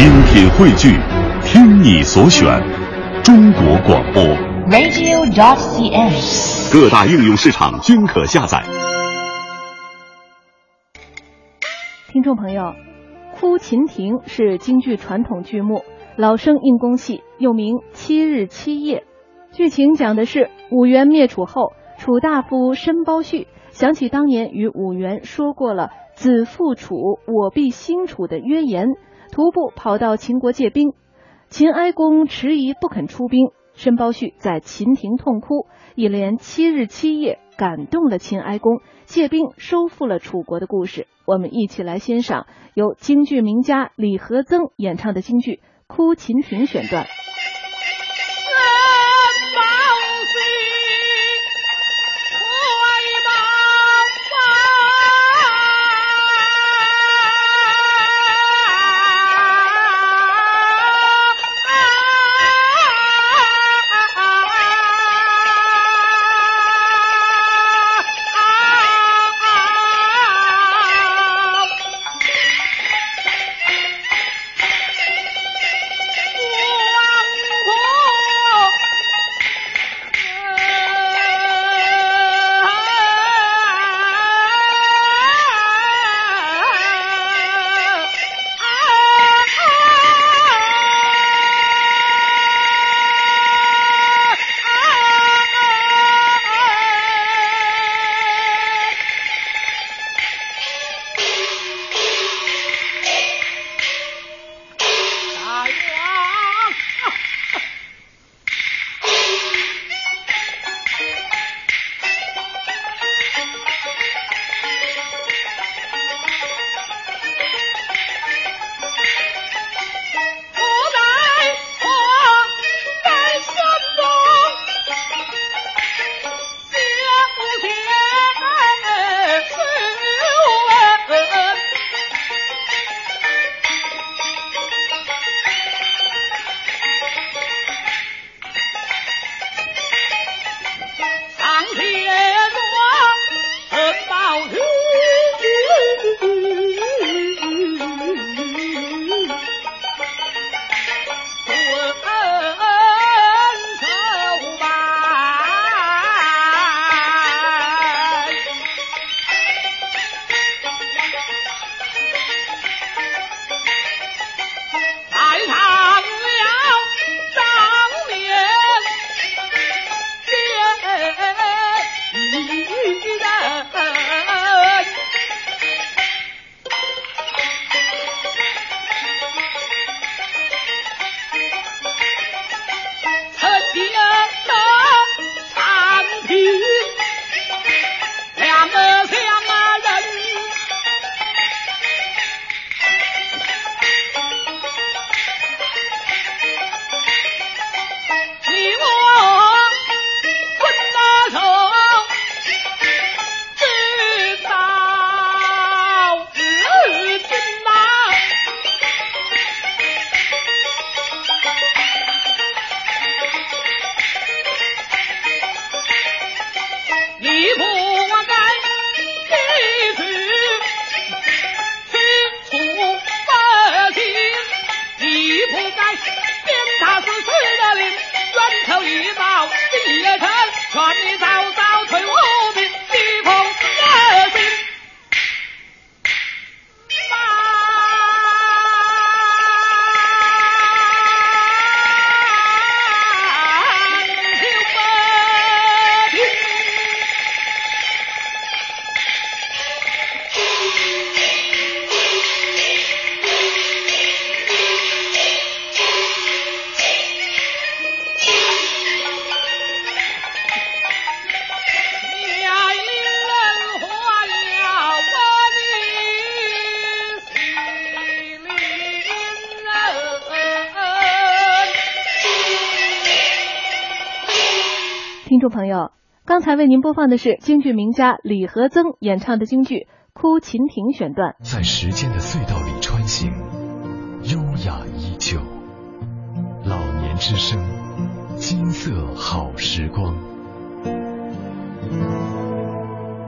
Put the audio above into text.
精品汇聚，听你所选，中国广播。radio.cn。各大应用市场均可下载。听众朋友，《哭秦亭》是京剧传统剧目，老生硬功戏，又名《七日七夜》。剧情讲的是五元灭楚后，楚大夫申包胥想起当年与五元说过了“子父楚，我必兴楚”的约言，徒步跑到秦国借兵。秦哀公迟疑不肯出兵，申包胥在秦庭痛哭，一连七日七夜，感动了秦哀公，借兵收复了楚国的故事。我们一起来欣赏由京剧名家李和曾演唱的京剧《哭秦庭》选段。听众朋友，刚才为您播放的是京剧名家李和曾演唱的京剧《哭秦亭》选段。在时间的隧道里穿行，优雅依旧。老年之声，金色好时光。